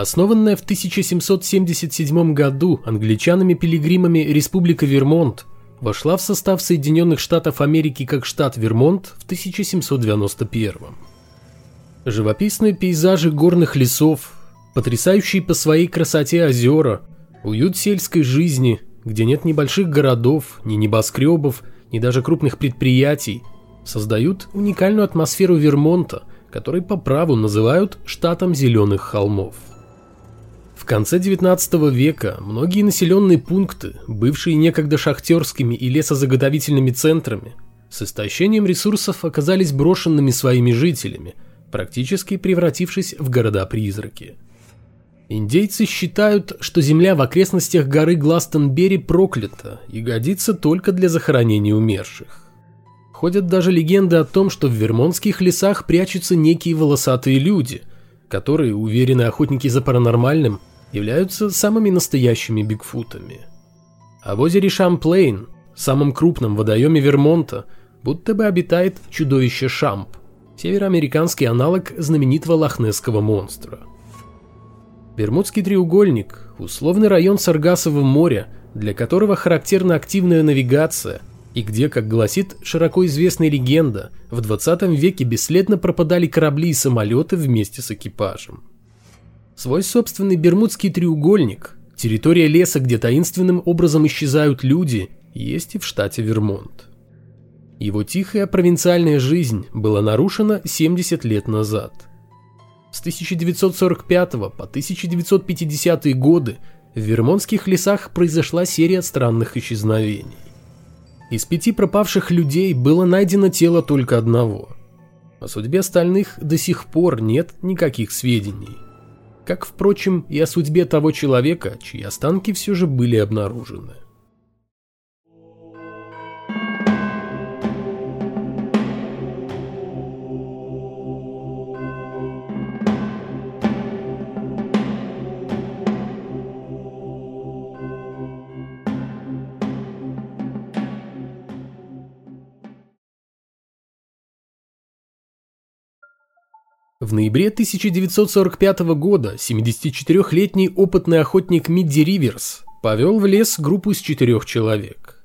Основанная в 1777 году англичанами-пилигримами Республика Вермонт вошла в состав Соединенных Штатов Америки как штат Вермонт в 1791. Живописные пейзажи горных лесов, потрясающие по своей красоте озера, уют сельской жизни, где нет ни больших городов, ни небоскребов, ни даже крупных предприятий, создают уникальную атмосферу Вермонта, который по праву называют штатом зеленых холмов. Конце 19 века многие населенные пункты, бывшие некогда шахтерскими и лесозаготовительными центрами, с истощением ресурсов оказались брошенными своими жителями, практически превратившись в города-призраки. Индейцы считают, что земля в окрестностях горы Гластонбери проклята и годится только для захоронения умерших. Ходят даже легенды о том, что в вермонтских лесах прячутся некие волосатые люди, которые, уверены охотники за паранормальным, являются самыми настоящими бигфутами. А в озере Шамплейн, самом крупном водоеме Вермонта, будто бы обитает чудовище Шамп, североамериканский аналог знаменитого лохнесского монстра. Бермудский треугольник – условный район Саргасового моря, для которого характерна активная навигация, и где, как гласит широко известная легенда, в 20 веке бесследно пропадали корабли и самолеты вместе с экипажем. Свой собственный Бермудский треугольник, территория леса, где таинственным образом исчезают люди, есть и в штате Вермонт. Его тихая провинциальная жизнь была нарушена 70 лет назад – с 1945 по 1950 годы в вермонтских лесах произошла серия странных исчезновений. Из пяти пропавших людей было найдено тело только одного. О судьбе остальных до сих пор нет никаких сведений. Как, впрочем, и о судьбе того человека, чьи останки все же были обнаружены. В ноябре 1945 года 74-летний опытный охотник Мидди Риверс повел в лес группу из четырех человек.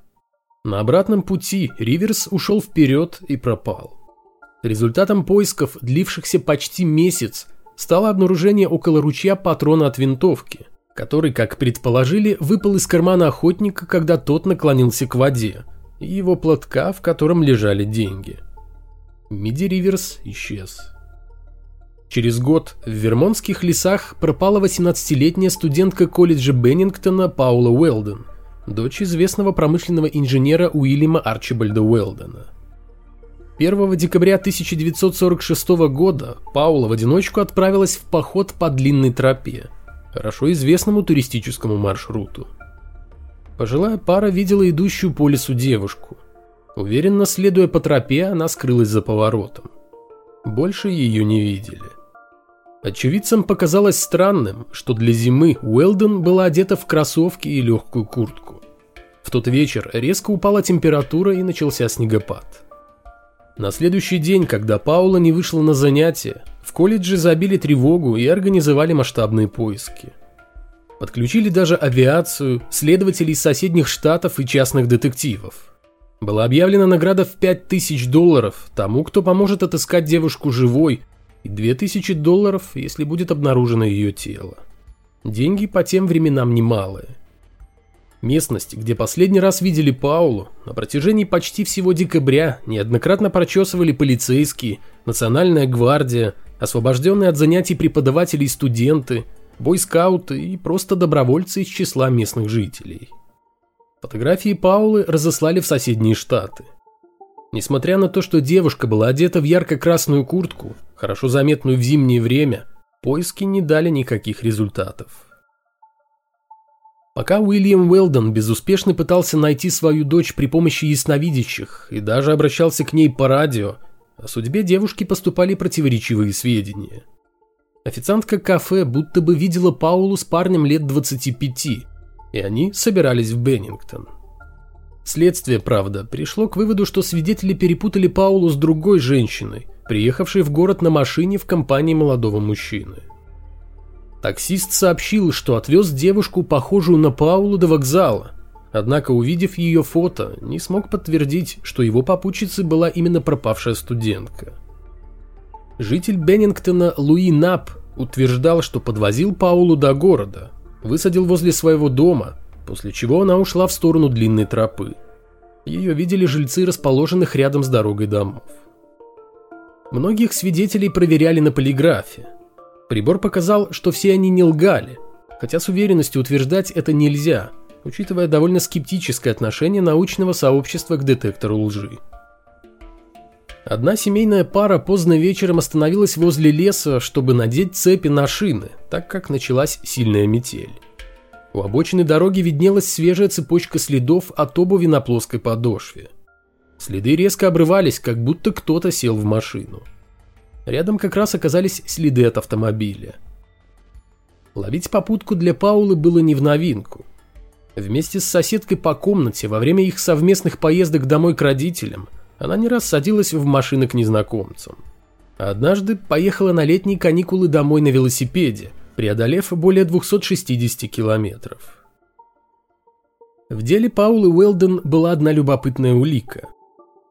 На обратном пути Риверс ушел вперед и пропал. Результатом поисков, длившихся почти месяц, стало обнаружение около ручья патрона от винтовки, который, как предположили, выпал из кармана охотника, когда тот наклонился к воде, и его платка, в котором лежали деньги. Мидди Риверс исчез. Через год в вермонтских лесах пропала 18-летняя студентка колледжа Беннингтона Паула Уэлден, дочь известного промышленного инженера Уильяма Арчибальда Уэлдена. 1 декабря 1946 года Паула в одиночку отправилась в поход по длинной тропе, хорошо известному туристическому маршруту. Пожилая пара видела идущую по лесу девушку. Уверенно следуя по тропе, она скрылась за поворотом. Больше ее не видели. Очевидцам показалось странным, что для зимы Уэлден была одета в кроссовки и легкую куртку. В тот вечер резко упала температура и начался снегопад. На следующий день, когда Паула не вышла на занятия, в колледже забили тревогу и организовали масштабные поиски. Подключили даже авиацию, следователей из соседних штатов и частных детективов. Была объявлена награда в 5000 долларов тому, кто поможет отыскать девушку живой и 2000 долларов, если будет обнаружено ее тело. Деньги по тем временам немалые. Местность, где последний раз видели Паулу, на протяжении почти всего декабря неоднократно прочесывали полицейские, национальная гвардия, освобожденные от занятий преподаватели и студенты, бойскауты и просто добровольцы из числа местных жителей. Фотографии Паулы разослали в соседние штаты. Несмотря на то, что девушка была одета в ярко-красную куртку, хорошо заметную в зимнее время, поиски не дали никаких результатов. Пока Уильям Уэлдон безуспешно пытался найти свою дочь при помощи ясновидящих и даже обращался к ней по радио, о судьбе девушки поступали противоречивые сведения. Официантка кафе будто бы видела Паулу с парнем лет 25, и они собирались в Беннингтон. Следствие, правда, пришло к выводу, что свидетели перепутали Паулу с другой женщиной, приехавшей в город на машине в компании молодого мужчины. Таксист сообщил, что отвез девушку, похожую на Паулу, до вокзала. Однако, увидев ее фото, не смог подтвердить, что его попутчицей была именно пропавшая студентка. Житель Беннингтона Луи Нап утверждал, что подвозил Паулу до города, высадил возле своего дома, после чего она ушла в сторону длинной тропы. Ее видели жильцы расположенных рядом с дорогой домов. Многих свидетелей проверяли на полиграфе, Прибор показал, что все они не лгали, хотя с уверенностью утверждать это нельзя, учитывая довольно скептическое отношение научного сообщества к детектору лжи. Одна семейная пара поздно вечером остановилась возле леса, чтобы надеть цепи на шины, так как началась сильная метель. У обочины дороги виднелась свежая цепочка следов от обуви на плоской подошве. Следы резко обрывались, как будто кто-то сел в машину. Рядом как раз оказались следы от автомобиля. Ловить попутку для Паулы было не в новинку. Вместе с соседкой по комнате во время их совместных поездок домой к родителям она не раз садилась в машины к незнакомцам. однажды поехала на летние каникулы домой на велосипеде, преодолев более 260 километров. В деле Паулы Уэлден была одна любопытная улика.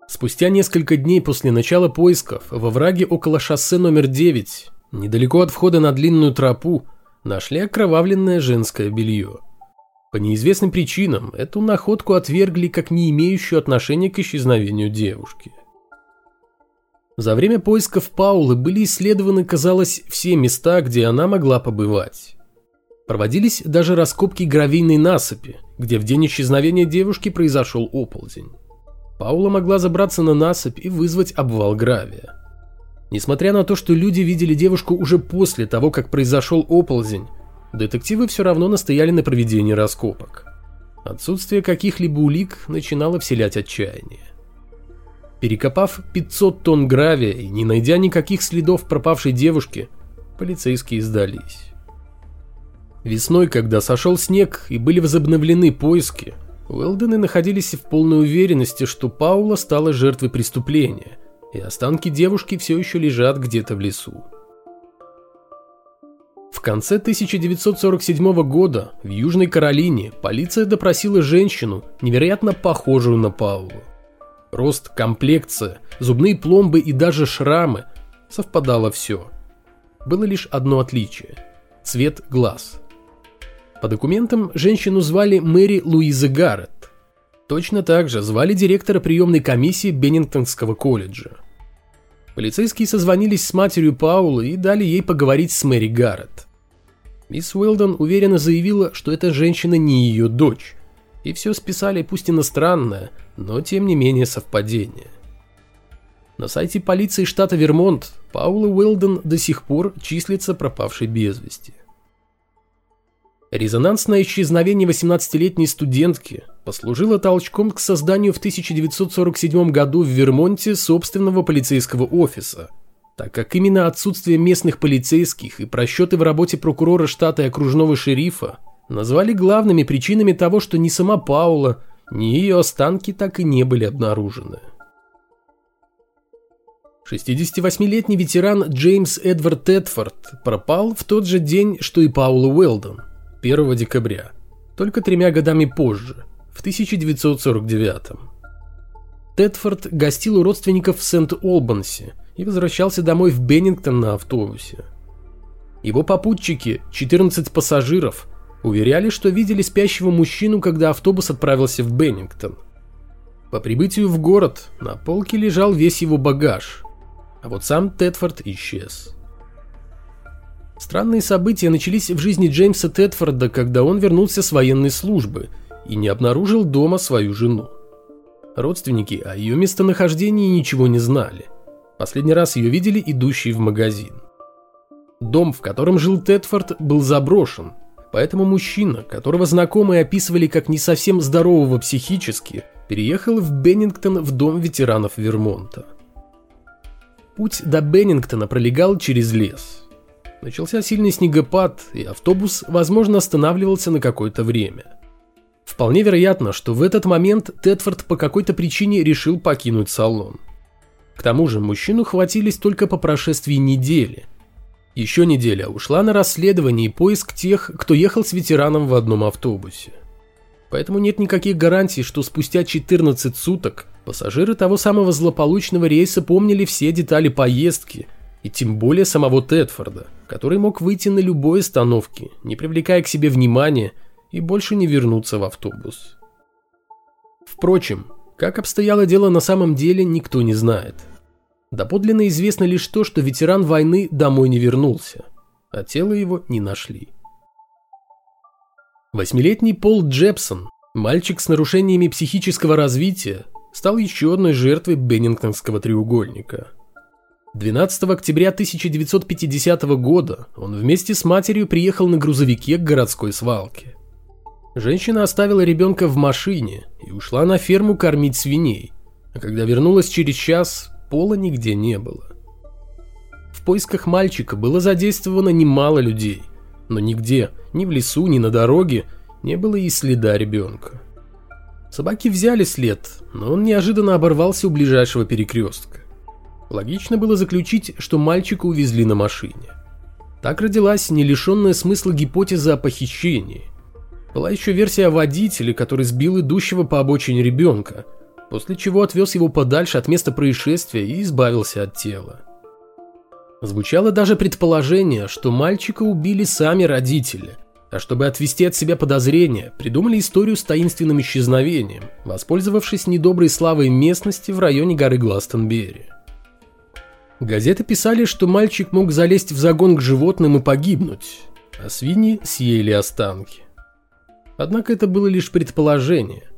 Спустя несколько дней после начала поисков во враге около шоссе номер 9, недалеко от входа на длинную тропу, нашли окровавленное женское белье. По неизвестным причинам эту находку отвергли как не имеющую отношения к исчезновению девушки. За время поисков Паулы были исследованы, казалось, все места, где она могла побывать. Проводились даже раскопки гравийной насыпи, где в день исчезновения девушки произошел оползень. Паула могла забраться на насыпь и вызвать обвал гравия. Несмотря на то, что люди видели девушку уже после того, как произошел оползень, детективы все равно настояли на проведении раскопок. Отсутствие каких-либо улик начинало вселять отчаяние. Перекопав 500 тонн гравия и не найдя никаких следов пропавшей девушки, полицейские сдались. Весной, когда сошел снег и были возобновлены поиски, Уэлдены находились в полной уверенности, что Паула стала жертвой преступления, и останки девушки все еще лежат где-то в лесу. В конце 1947 года в Южной Каролине полиция допросила женщину, невероятно похожую на Паулу. Рост, комплекция, зубные пломбы и даже шрамы – совпадало все. Было лишь одно отличие – цвет глаз – по документам женщину звали Мэри Луиза Гарретт. Точно так же звали директора приемной комиссии Беннингтонского колледжа. Полицейские созвонились с матерью Паулы и дали ей поговорить с Мэри Гарретт. Мисс Уэлдон уверенно заявила, что эта женщина не ее дочь, и все списали пусть иностранное, но тем не менее совпадение. На сайте полиции штата Вермонт Паула Уэлдон до сих пор числится пропавшей без вести. Резонансное исчезновение 18-летней студентки послужило толчком к созданию в 1947 году в Вермонте собственного полицейского офиса, так как именно отсутствие местных полицейских и просчеты в работе прокурора штата и окружного шерифа назвали главными причинами того, что ни сама Паула, ни ее останки так и не были обнаружены. 68-летний ветеран Джеймс Эдвард Тетфорд пропал в тот же день, что и Паула Уэлдон – 1 декабря, только тремя годами позже, в 1949. Тедфорд гостил у родственников в Сент-Олбансе и возвращался домой в Беннингтон на автобусе. Его попутчики, 14 пассажиров, уверяли, что видели спящего мужчину, когда автобус отправился в Беннингтон. По прибытию в город на полке лежал весь его багаж, а вот сам Тедфорд исчез. Странные события начались в жизни Джеймса Тедфорда, когда он вернулся с военной службы и не обнаружил дома свою жену. Родственники о ее местонахождении ничего не знали. Последний раз ее видели идущей в магазин. Дом, в котором жил Тедфорд, был заброшен, поэтому мужчина, которого знакомые описывали как не совсем здорового психически, переехал в Беннингтон в дом ветеранов Вермонта. Путь до Беннингтона пролегал через лес – Начался сильный снегопад, и автобус, возможно, останавливался на какое-то время. Вполне вероятно, что в этот момент Тедфорд по какой-то причине решил покинуть салон. К тому же мужчину хватились только по прошествии недели. Еще неделя ушла на расследование и поиск тех, кто ехал с ветераном в одном автобусе. Поэтому нет никаких гарантий, что спустя 14 суток пассажиры того самого злополучного рейса помнили все детали поездки, и тем более самого Тедфорда, который мог выйти на любой остановке, не привлекая к себе внимания и больше не вернуться в автобус. Впрочем, как обстояло дело на самом деле, никто не знает. Доподлинно известно лишь то, что ветеран войны домой не вернулся, а тело его не нашли. Восьмилетний Пол Джепсон, мальчик с нарушениями психического развития, стал еще одной жертвой Беннингтонского треугольника. 12 октября 1950 года он вместе с матерью приехал на грузовике к городской свалке. Женщина оставила ребенка в машине и ушла на ферму кормить свиней, а когда вернулась через час, пола нигде не было. В поисках мальчика было задействовано немало людей, но нигде, ни в лесу, ни на дороге, не было и следа ребенка. Собаки взяли след, но он неожиданно оборвался у ближайшего перекрестка. Логично было заключить, что мальчика увезли на машине. Так родилась не лишенная смысла гипотеза о похищении. Была еще версия о водителе, который сбил идущего по обочине ребенка, после чего отвез его подальше от места происшествия и избавился от тела. Звучало даже предположение, что мальчика убили сами родители, а чтобы отвести от себя подозрения, придумали историю с таинственным исчезновением, воспользовавшись недоброй славой местности в районе горы Гластонберри. Газеты писали, что мальчик мог залезть в загон к животным и погибнуть, а свиньи съели останки. Однако это было лишь предположение.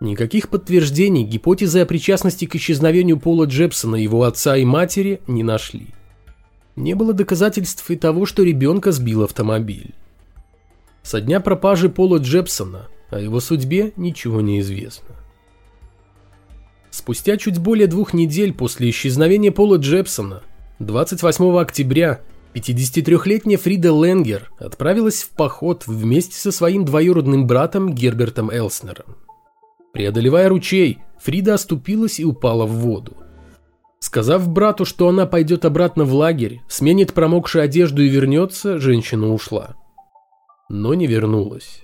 Никаких подтверждений гипотезы о причастности к исчезновению Пола Джепсона, его отца и матери не нашли. Не было доказательств и того, что ребенка сбил автомобиль. Со дня пропажи Пола Джепсона о его судьбе ничего не известно. Спустя чуть более двух недель после исчезновения Пола Джепсона, 28 октября, 53-летняя Фрида Ленгер отправилась в поход вместе со своим двоюродным братом Гербертом Элснером. Преодолевая ручей, Фрида оступилась и упала в воду. Сказав брату, что она пойдет обратно в лагерь, сменит промокшую одежду и вернется, женщина ушла. Но не вернулась.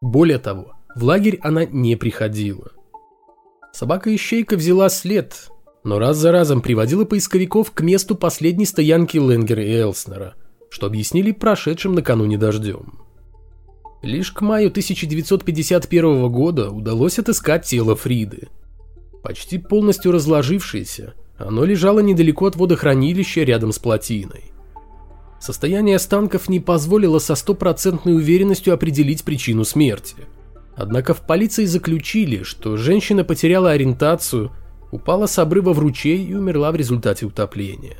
Более того, в лагерь она не приходила. Собака-ищейка взяла след, но раз за разом приводила поисковиков к месту последней стоянки Ленгера и Элснера, что объяснили прошедшим накануне дождем. Лишь к маю 1951 года удалось отыскать тело Фриды. Почти полностью разложившееся, оно лежало недалеко от водохранилища рядом с плотиной. Состояние останков не позволило со стопроцентной уверенностью определить причину смерти. Однако в полиции заключили, что женщина потеряла ориентацию, упала с обрыва в ручей и умерла в результате утопления.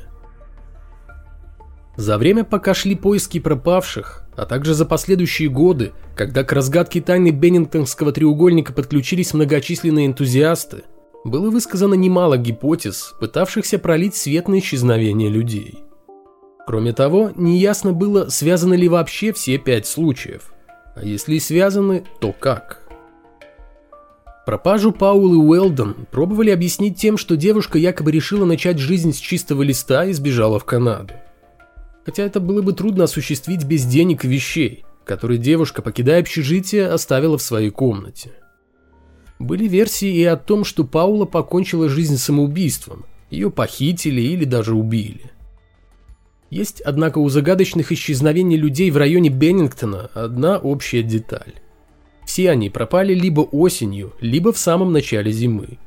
За время, пока шли поиски пропавших, а также за последующие годы, когда к разгадке тайны Беннингтонского треугольника подключились многочисленные энтузиасты, было высказано немало гипотез, пытавшихся пролить свет на исчезновение людей. Кроме того, неясно было, связаны ли вообще все пять случаев, а если и связаны, то как. Пропажу Паулы Уэлдон пробовали объяснить тем, что девушка якобы решила начать жизнь с чистого листа и сбежала в Канаду хотя это было бы трудно осуществить без денег и вещей, которые девушка, покидая общежитие, оставила в своей комнате. Были версии и о том, что Паула покончила жизнь самоубийством, ее похитили или даже убили. Есть, однако, у загадочных исчезновений людей в районе Беннингтона одна общая деталь. Все они пропали либо осенью, либо в самом начале зимы.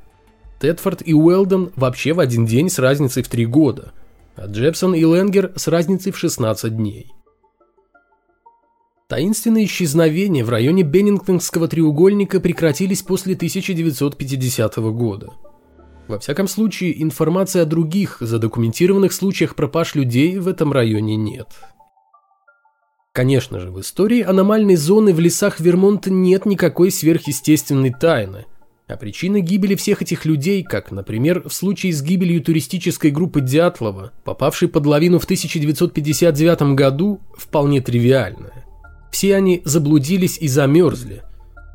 Тедфорд и Уэлдон вообще в один день с разницей в три года – а Джепсон и Ленгер с разницей в 16 дней. Таинственные исчезновения в районе Беннингтонского треугольника прекратились после 1950 года. Во всяком случае, информации о других задокументированных случаях пропаж людей в этом районе нет. Конечно же, в истории аномальной зоны в лесах Вермонта нет никакой сверхъестественной тайны – а причины гибели всех этих людей, как, например, в случае с гибелью туристической группы Дятлова, попавшей под лавину в 1959 году, вполне тривиальная. Все они заблудились и замерзли,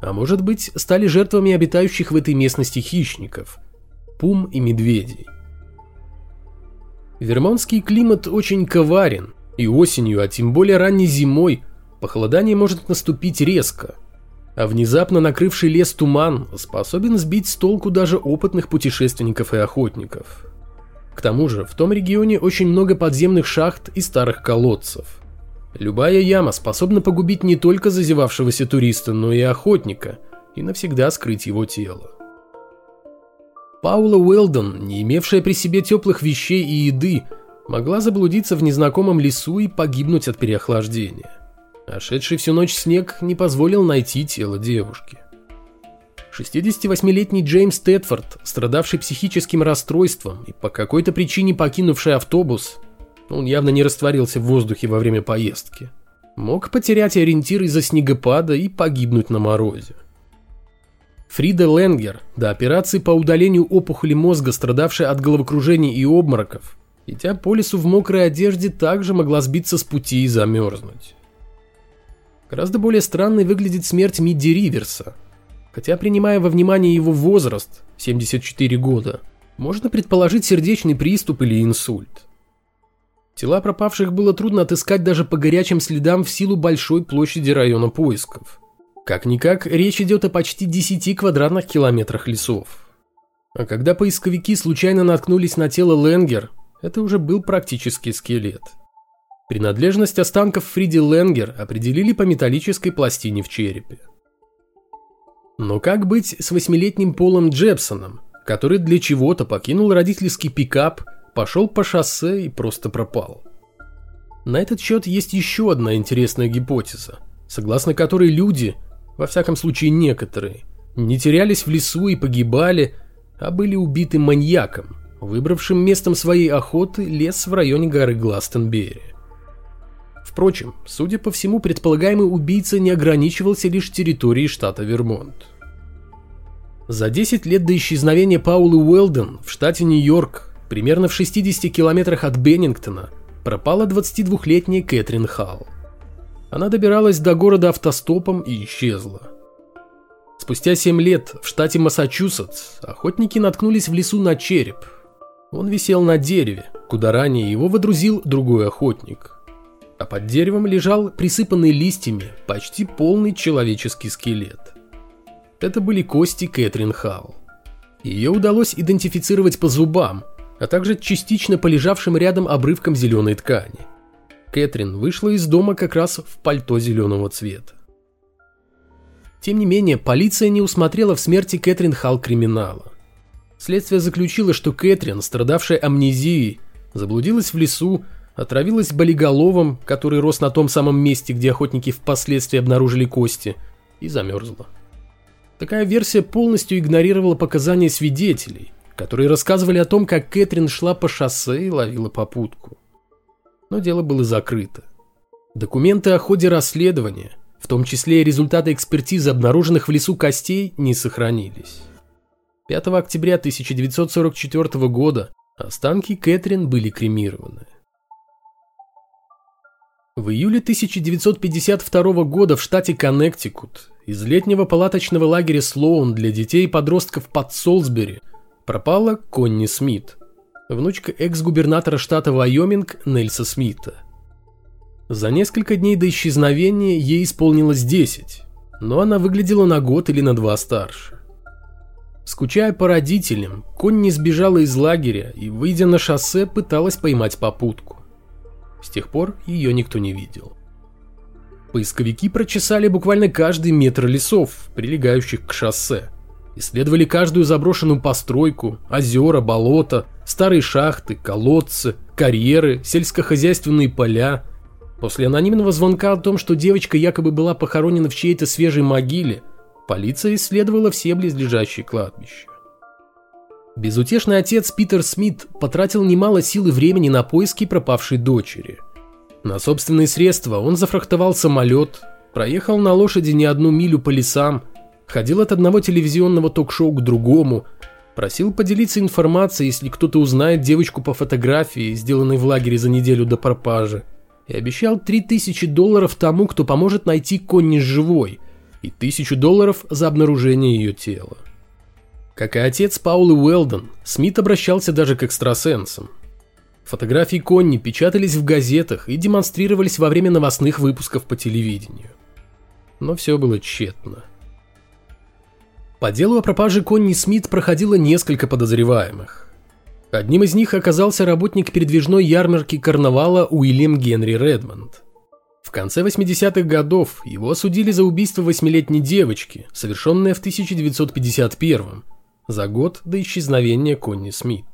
а может быть, стали жертвами обитающих в этой местности хищников – пум и медведей. Вермонтский климат очень коварен, И осенью, а тем более ранней зимой, похолодание может наступить резко. А внезапно накрывший лес туман способен сбить с толку даже опытных путешественников и охотников. К тому же, в том регионе очень много подземных шахт и старых колодцев. Любая яма способна погубить не только зазевавшегося туриста, но и охотника, и навсегда скрыть его тело. Паула Уэлдон, не имевшая при себе теплых вещей и еды, могла заблудиться в незнакомом лесу и погибнуть от переохлаждения. А шедший всю ночь снег не позволил найти тело девушки. 68-летний Джеймс Тетфорд, страдавший психическим расстройством и по какой-то причине покинувший автобус, он явно не растворился в воздухе во время поездки, мог потерять ориентир из-за снегопада и погибнуть на морозе. Фрида Ленгер, до операции по удалению опухоли мозга, страдавшая от головокружений и обмороков, идя по лесу в мокрой одежде, также могла сбиться с пути и замерзнуть. Гораздо более странной выглядит смерть Мидди Риверса. Хотя, принимая во внимание его возраст, 74 года, можно предположить сердечный приступ или инсульт. Тела пропавших было трудно отыскать даже по горячим следам в силу большой площади района поисков. Как-никак, речь идет о почти 10 квадратных километрах лесов. А когда поисковики случайно наткнулись на тело Ленгер, это уже был практически скелет. Принадлежность останков Фриди Ленгер определили по металлической пластине в черепе. Но как быть с восьмилетним Полом Джепсоном, который для чего-то покинул родительский пикап, пошел по шоссе и просто пропал? На этот счет есть еще одна интересная гипотеза, согласно которой люди – во всяком случае некоторые, не терялись в лесу и погибали, а были убиты маньяком, выбравшим местом своей охоты лес в районе горы Гластенберри. Впрочем, судя по всему, предполагаемый убийца не ограничивался лишь территорией штата Вермонт. За 10 лет до исчезновения Паулы Уэлден в штате Нью-Йорк, примерно в 60 километрах от Беннингтона, пропала 22-летняя Кэтрин Халл. Она добиралась до города автостопом и исчезла. Спустя 7 лет в штате Массачусетс охотники наткнулись в лесу на череп. Он висел на дереве, куда ранее его водрузил другой охотник. А под деревом лежал присыпанный листьями почти полный человеческий скелет. Это были кости Кэтрин Халл. Ее удалось идентифицировать по зубам, а также частично полежавшим рядом обрывкам зеленой ткани. Кэтрин вышла из дома как раз в пальто зеленого цвета. Тем не менее, полиция не усмотрела в смерти Кэтрин Халл криминала. Следствие заключило, что Кэтрин, страдавшая амнезией, заблудилась в лесу, отравилась болиголовом, который рос на том самом месте, где охотники впоследствии обнаружили кости, и замерзла. Такая версия полностью игнорировала показания свидетелей, которые рассказывали о том, как Кэтрин шла по шоссе и ловила попутку но дело было закрыто. Документы о ходе расследования, в том числе и результаты экспертизы обнаруженных в лесу костей, не сохранились. 5 октября 1944 года останки Кэтрин были кремированы. В июле 1952 года в штате Коннектикут из летнего палаточного лагеря Слоун для детей и подростков под Солсбери пропала Конни Смит – внучка экс-губернатора штата Вайоминг Нельса Смита. За несколько дней до исчезновения ей исполнилось 10, но она выглядела на год или на два старше. Скучая по родителям, Конни сбежала из лагеря и, выйдя на шоссе, пыталась поймать попутку. С тех пор ее никто не видел. Поисковики прочесали буквально каждый метр лесов, прилегающих к шоссе – Исследовали каждую заброшенную постройку, озера, болота, старые шахты, колодцы, карьеры, сельскохозяйственные поля. После анонимного звонка о том, что девочка якобы была похоронена в чьей-то свежей могиле, полиция исследовала все близлежащие кладбища. Безутешный отец Питер Смит потратил немало сил и времени на поиски пропавшей дочери. На собственные средства он зафрахтовал самолет, проехал на лошади не одну милю по лесам, Ходил от одного телевизионного ток-шоу к другому, просил поделиться информацией, если кто-то узнает девочку по фотографии, сделанной в лагере за неделю до пропажи, и обещал 3000 долларов тому, кто поможет найти Конни живой, и 1000 долларов за обнаружение ее тела. Как и отец Паулы Уэлдон, Смит обращался даже к экстрасенсам. Фотографии Конни печатались в газетах и демонстрировались во время новостных выпусков по телевидению. Но все было тщетно. По делу о пропаже Конни Смит проходило несколько подозреваемых. Одним из них оказался работник передвижной ярмарки карнавала Уильям Генри Редмонд. В конце 80-х годов его осудили за убийство восьмилетней девочки, совершенное в 1951 за год до исчезновения Конни Смит.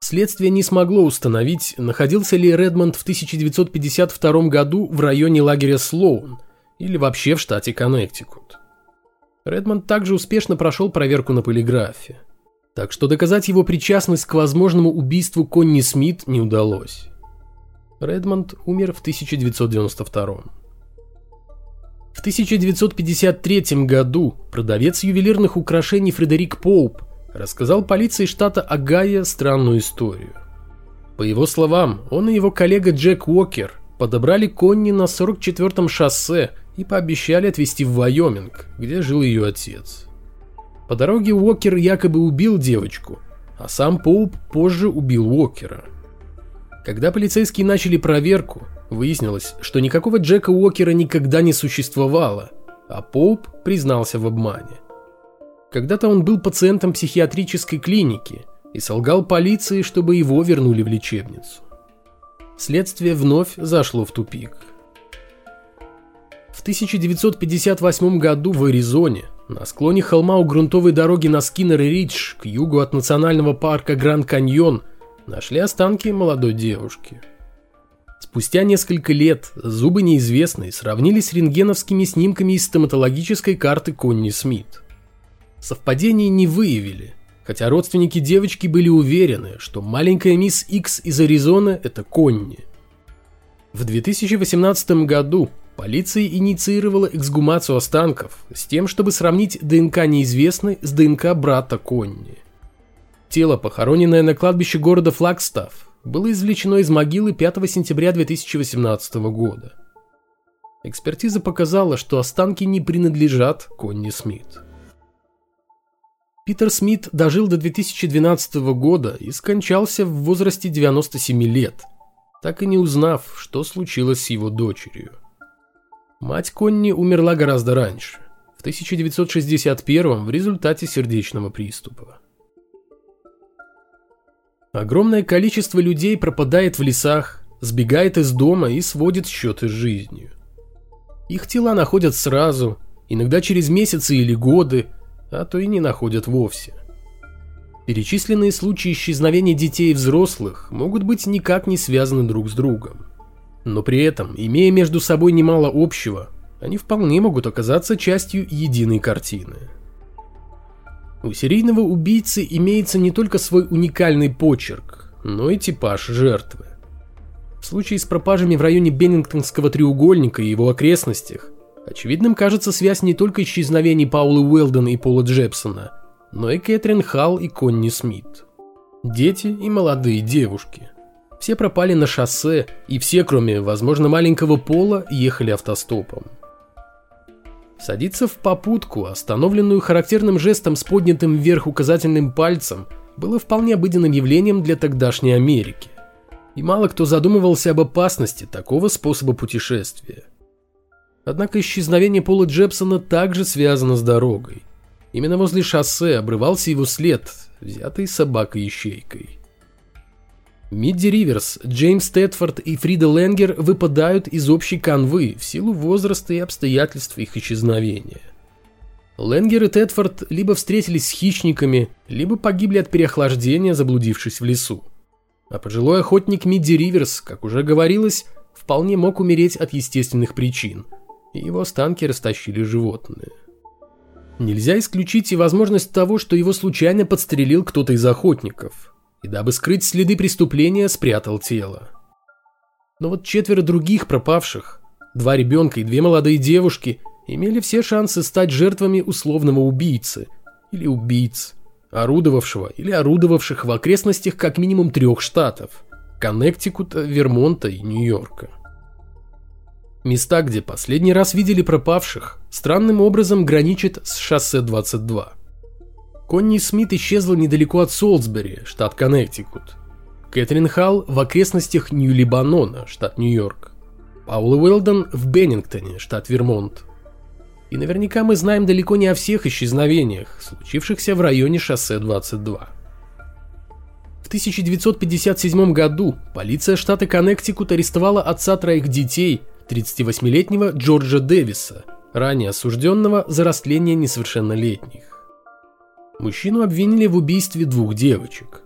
Следствие не смогло установить, находился ли Редмонд в 1952 году в районе лагеря Слоун или вообще в штате Коннектикут. Редмонд также успешно прошел проверку на полиграфе. Так что доказать его причастность к возможному убийству Конни Смит не удалось. Редмонд умер в 1992 В 1953 году продавец ювелирных украшений Фредерик Поуп рассказал полиции штата Огайо странную историю. По его словам, он и его коллега Джек Уокер подобрали Конни на 44-м шоссе и пообещали отвезти в Вайоминг, где жил ее отец. По дороге Уокер якобы убил девочку, а сам Поуп позже убил Уокера. Когда полицейские начали проверку, выяснилось, что никакого Джека Уокера никогда не существовало, а Поуп признался в обмане. Когда-то он был пациентом психиатрической клиники и солгал полиции, чтобы его вернули в лечебницу. Следствие вновь зашло в тупик. В 1958 году в Аризоне, на склоне холма у грунтовой дороги на Скиннер-Ридж к югу от национального парка Гранд-Каньон, нашли останки молодой девушки. Спустя несколько лет зубы неизвестной сравнили с рентгеновскими снимками из стоматологической карты Конни Смит. Совпадений не выявили, хотя родственники девочки были уверены, что маленькая мисс Икс из Аризоны – это Конни. В 2018 году полиция инициировала эксгумацию останков с тем, чтобы сравнить ДНК неизвестной с ДНК брата Конни. Тело, похороненное на кладбище города Флагстаф, было извлечено из могилы 5 сентября 2018 года. Экспертиза показала, что останки не принадлежат Конни Смит. Питер Смит дожил до 2012 года и скончался в возрасте 97 лет, так и не узнав, что случилось с его дочерью. Мать Конни умерла гораздо раньше, в 1961 в результате сердечного приступа. Огромное количество людей пропадает в лесах, сбегает из дома и сводит счеты с жизнью. Их тела находят сразу, иногда через месяцы или годы, а то и не находят вовсе. Перечисленные случаи исчезновения детей и взрослых могут быть никак не связаны друг с другом. Но при этом, имея между собой немало общего, они вполне могут оказаться частью единой картины. У серийного убийцы имеется не только свой уникальный почерк, но и типаж жертвы. В случае с пропажами в районе Беннингтонского треугольника и его окрестностях Очевидным кажется связь не только исчезновений Паула Уэлдена и Пола Джепсона, но и Кэтрин Халл и Конни Смит. Дети и молодые девушки. Все пропали на шоссе, и все, кроме, возможно, маленького Пола, ехали автостопом. Садиться в попутку, остановленную характерным жестом с поднятым вверх указательным пальцем, было вполне обыденным явлением для тогдашней Америки. И мало кто задумывался об опасности такого способа путешествия. Однако исчезновение Пола Джепсона также связано с дорогой. Именно возле шоссе обрывался его след, взятый собакой-ищейкой. Мидди Риверс, Джеймс Тетфорд и Фрида Ленгер выпадают из общей канвы в силу возраста и обстоятельств их исчезновения. Ленгер и Тетфорд либо встретились с хищниками, либо погибли от переохлаждения, заблудившись в лесу. А пожилой охотник Мидди Риверс, как уже говорилось, вполне мог умереть от естественных причин – и его останки растащили животные. Нельзя исключить и возможность того, что его случайно подстрелил кто-то из охотников, и дабы скрыть следы преступления, спрятал тело. Но вот четверо других пропавших, два ребенка и две молодые девушки, имели все шансы стать жертвами условного убийцы или убийц, орудовавшего или орудовавших в окрестностях как минимум трех штатов – Коннектикута, Вермонта и Нью-Йорка. Места, где последний раз видели пропавших, странным образом граничат с шоссе 22. Конни Смит исчезла недалеко от Солсбери, штат Коннектикут. Кэтрин Халл в окрестностях Нью-Либанона, штат Нью-Йорк. Паула Уэлдон в Беннингтоне, штат Вермонт. И наверняка мы знаем далеко не о всех исчезновениях, случившихся в районе шоссе 22. В 1957 году полиция штата Коннектикут арестовала отца троих детей, 38-летнего Джорджа Дэвиса, ранее осужденного за растление несовершеннолетних. Мужчину обвинили в убийстве двух девочек.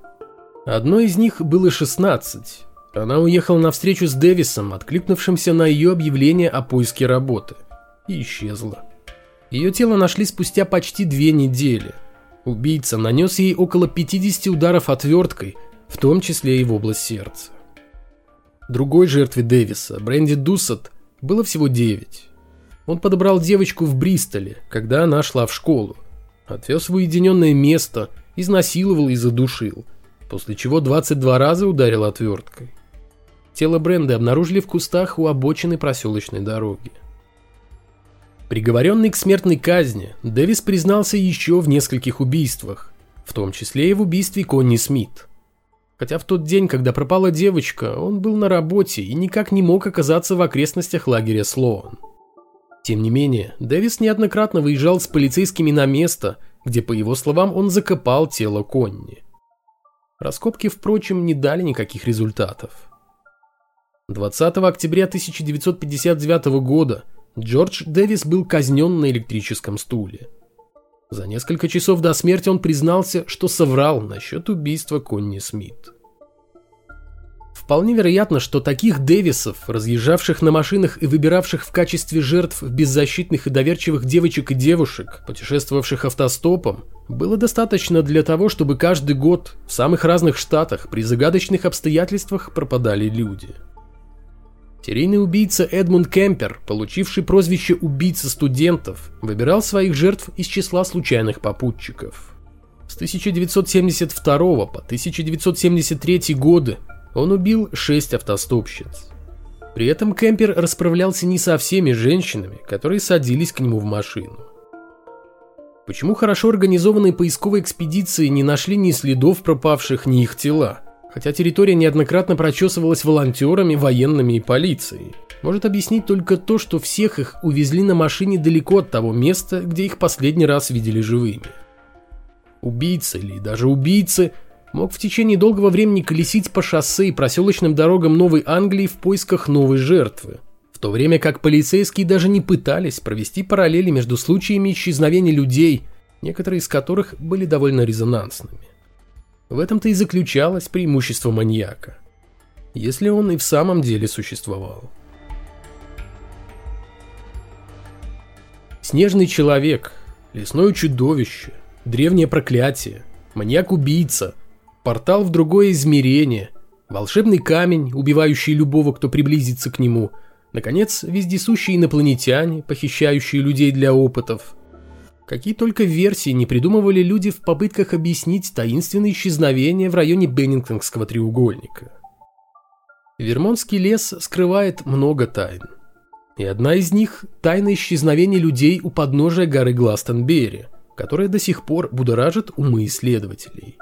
Одной из них было 16. Она уехала на встречу с Дэвисом, откликнувшимся на ее объявление о поиске работы, и исчезла. Ее тело нашли спустя почти две недели. Убийца нанес ей около 50 ударов отверткой, в том числе и в область сердца. Другой жертве Дэвиса, Бренди Дуссет, было всего 9. Он подобрал девочку в Бристоле, когда она шла в школу, отвез в уединенное место, изнасиловал и задушил – после чего 22 раза ударил отверткой. Тело Бренды обнаружили в кустах у обочины проселочной дороги. Приговоренный к смертной казни, Дэвис признался еще в нескольких убийствах, в том числе и в убийстве Конни Смит. Хотя в тот день, когда пропала девочка, он был на работе и никак не мог оказаться в окрестностях лагеря Слоан. Тем не менее, Дэвис неоднократно выезжал с полицейскими на место, где, по его словам, он закопал тело Конни. Раскопки, впрочем, не дали никаких результатов. 20 октября 1959 года Джордж Дэвис был казнен на электрическом стуле. За несколько часов до смерти он признался, что соврал насчет убийства Конни Смит. Вполне вероятно, что таких Дэвисов, разъезжавших на машинах и выбиравших в качестве жертв беззащитных и доверчивых девочек и девушек, путешествовавших автостопом, было достаточно для того, чтобы каждый год в самых разных штатах при загадочных обстоятельствах пропадали люди. Серийный убийца Эдмунд Кемпер, получивший прозвище «убийца студентов», выбирал своих жертв из числа случайных попутчиков. С 1972 по 1973 годы он убил 6 автостопщиц. При этом Кемпер расправлялся не со всеми женщинами, которые садились к нему в машину. Почему хорошо организованные поисковые экспедиции не нашли ни следов пропавших, ни их тела? Хотя территория неоднократно прочесывалась волонтерами, военными и полицией. Может объяснить только то, что всех их увезли на машине далеко от того места, где их последний раз видели живыми. Убийца или даже убийцы мог в течение долгого времени колесить по шоссе и проселочным дорогам Новой Англии в поисках новой жертвы то время как полицейские даже не пытались провести параллели между случаями исчезновения людей, некоторые из которых были довольно резонансными. В этом-то и заключалось преимущество маньяка, если он и в самом деле существовал. Снежный человек, лесное чудовище, древнее проклятие, маньяк-убийца, портал в другое измерение, волшебный камень, убивающий любого, кто приблизится к нему – Наконец, вездесущие инопланетяне, похищающие людей для опытов. Какие только версии не придумывали люди в попытках объяснить таинственное исчезновение в районе Беннингтонского треугольника. Вермонтский лес скрывает много тайн. И одна из них – тайна исчезновения людей у подножия горы Гластонберри, которая до сих пор будоражит умы исследователей.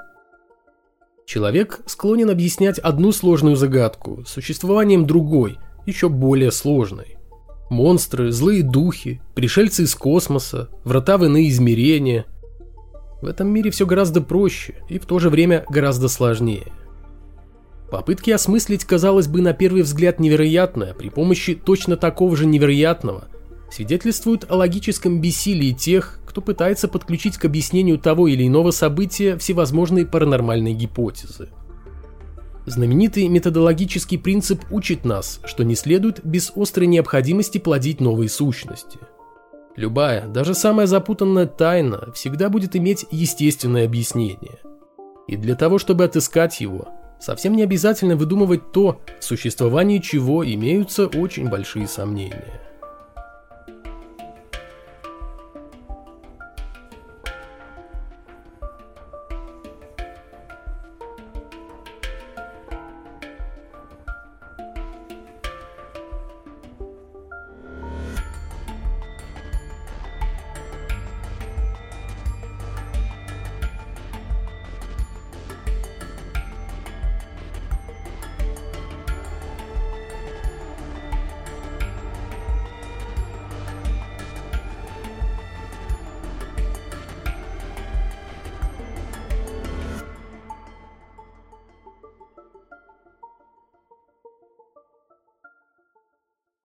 Человек склонен объяснять одну сложную загадку существованием другой – еще более сложной. Монстры, злые духи, пришельцы из космоса, врата в иные измерения. В этом мире все гораздо проще и в то же время гораздо сложнее. Попытки осмыслить, казалось бы, на первый взгляд невероятное при помощи точно такого же невероятного свидетельствуют о логическом бессилии тех, кто пытается подключить к объяснению того или иного события всевозможные паранормальные гипотезы. Знаменитый методологический принцип учит нас, что не следует без острой необходимости плодить новые сущности. Любая, даже самая запутанная тайна всегда будет иметь естественное объяснение. И для того, чтобы отыскать его, совсем не обязательно выдумывать то, в существовании чего имеются очень большие сомнения.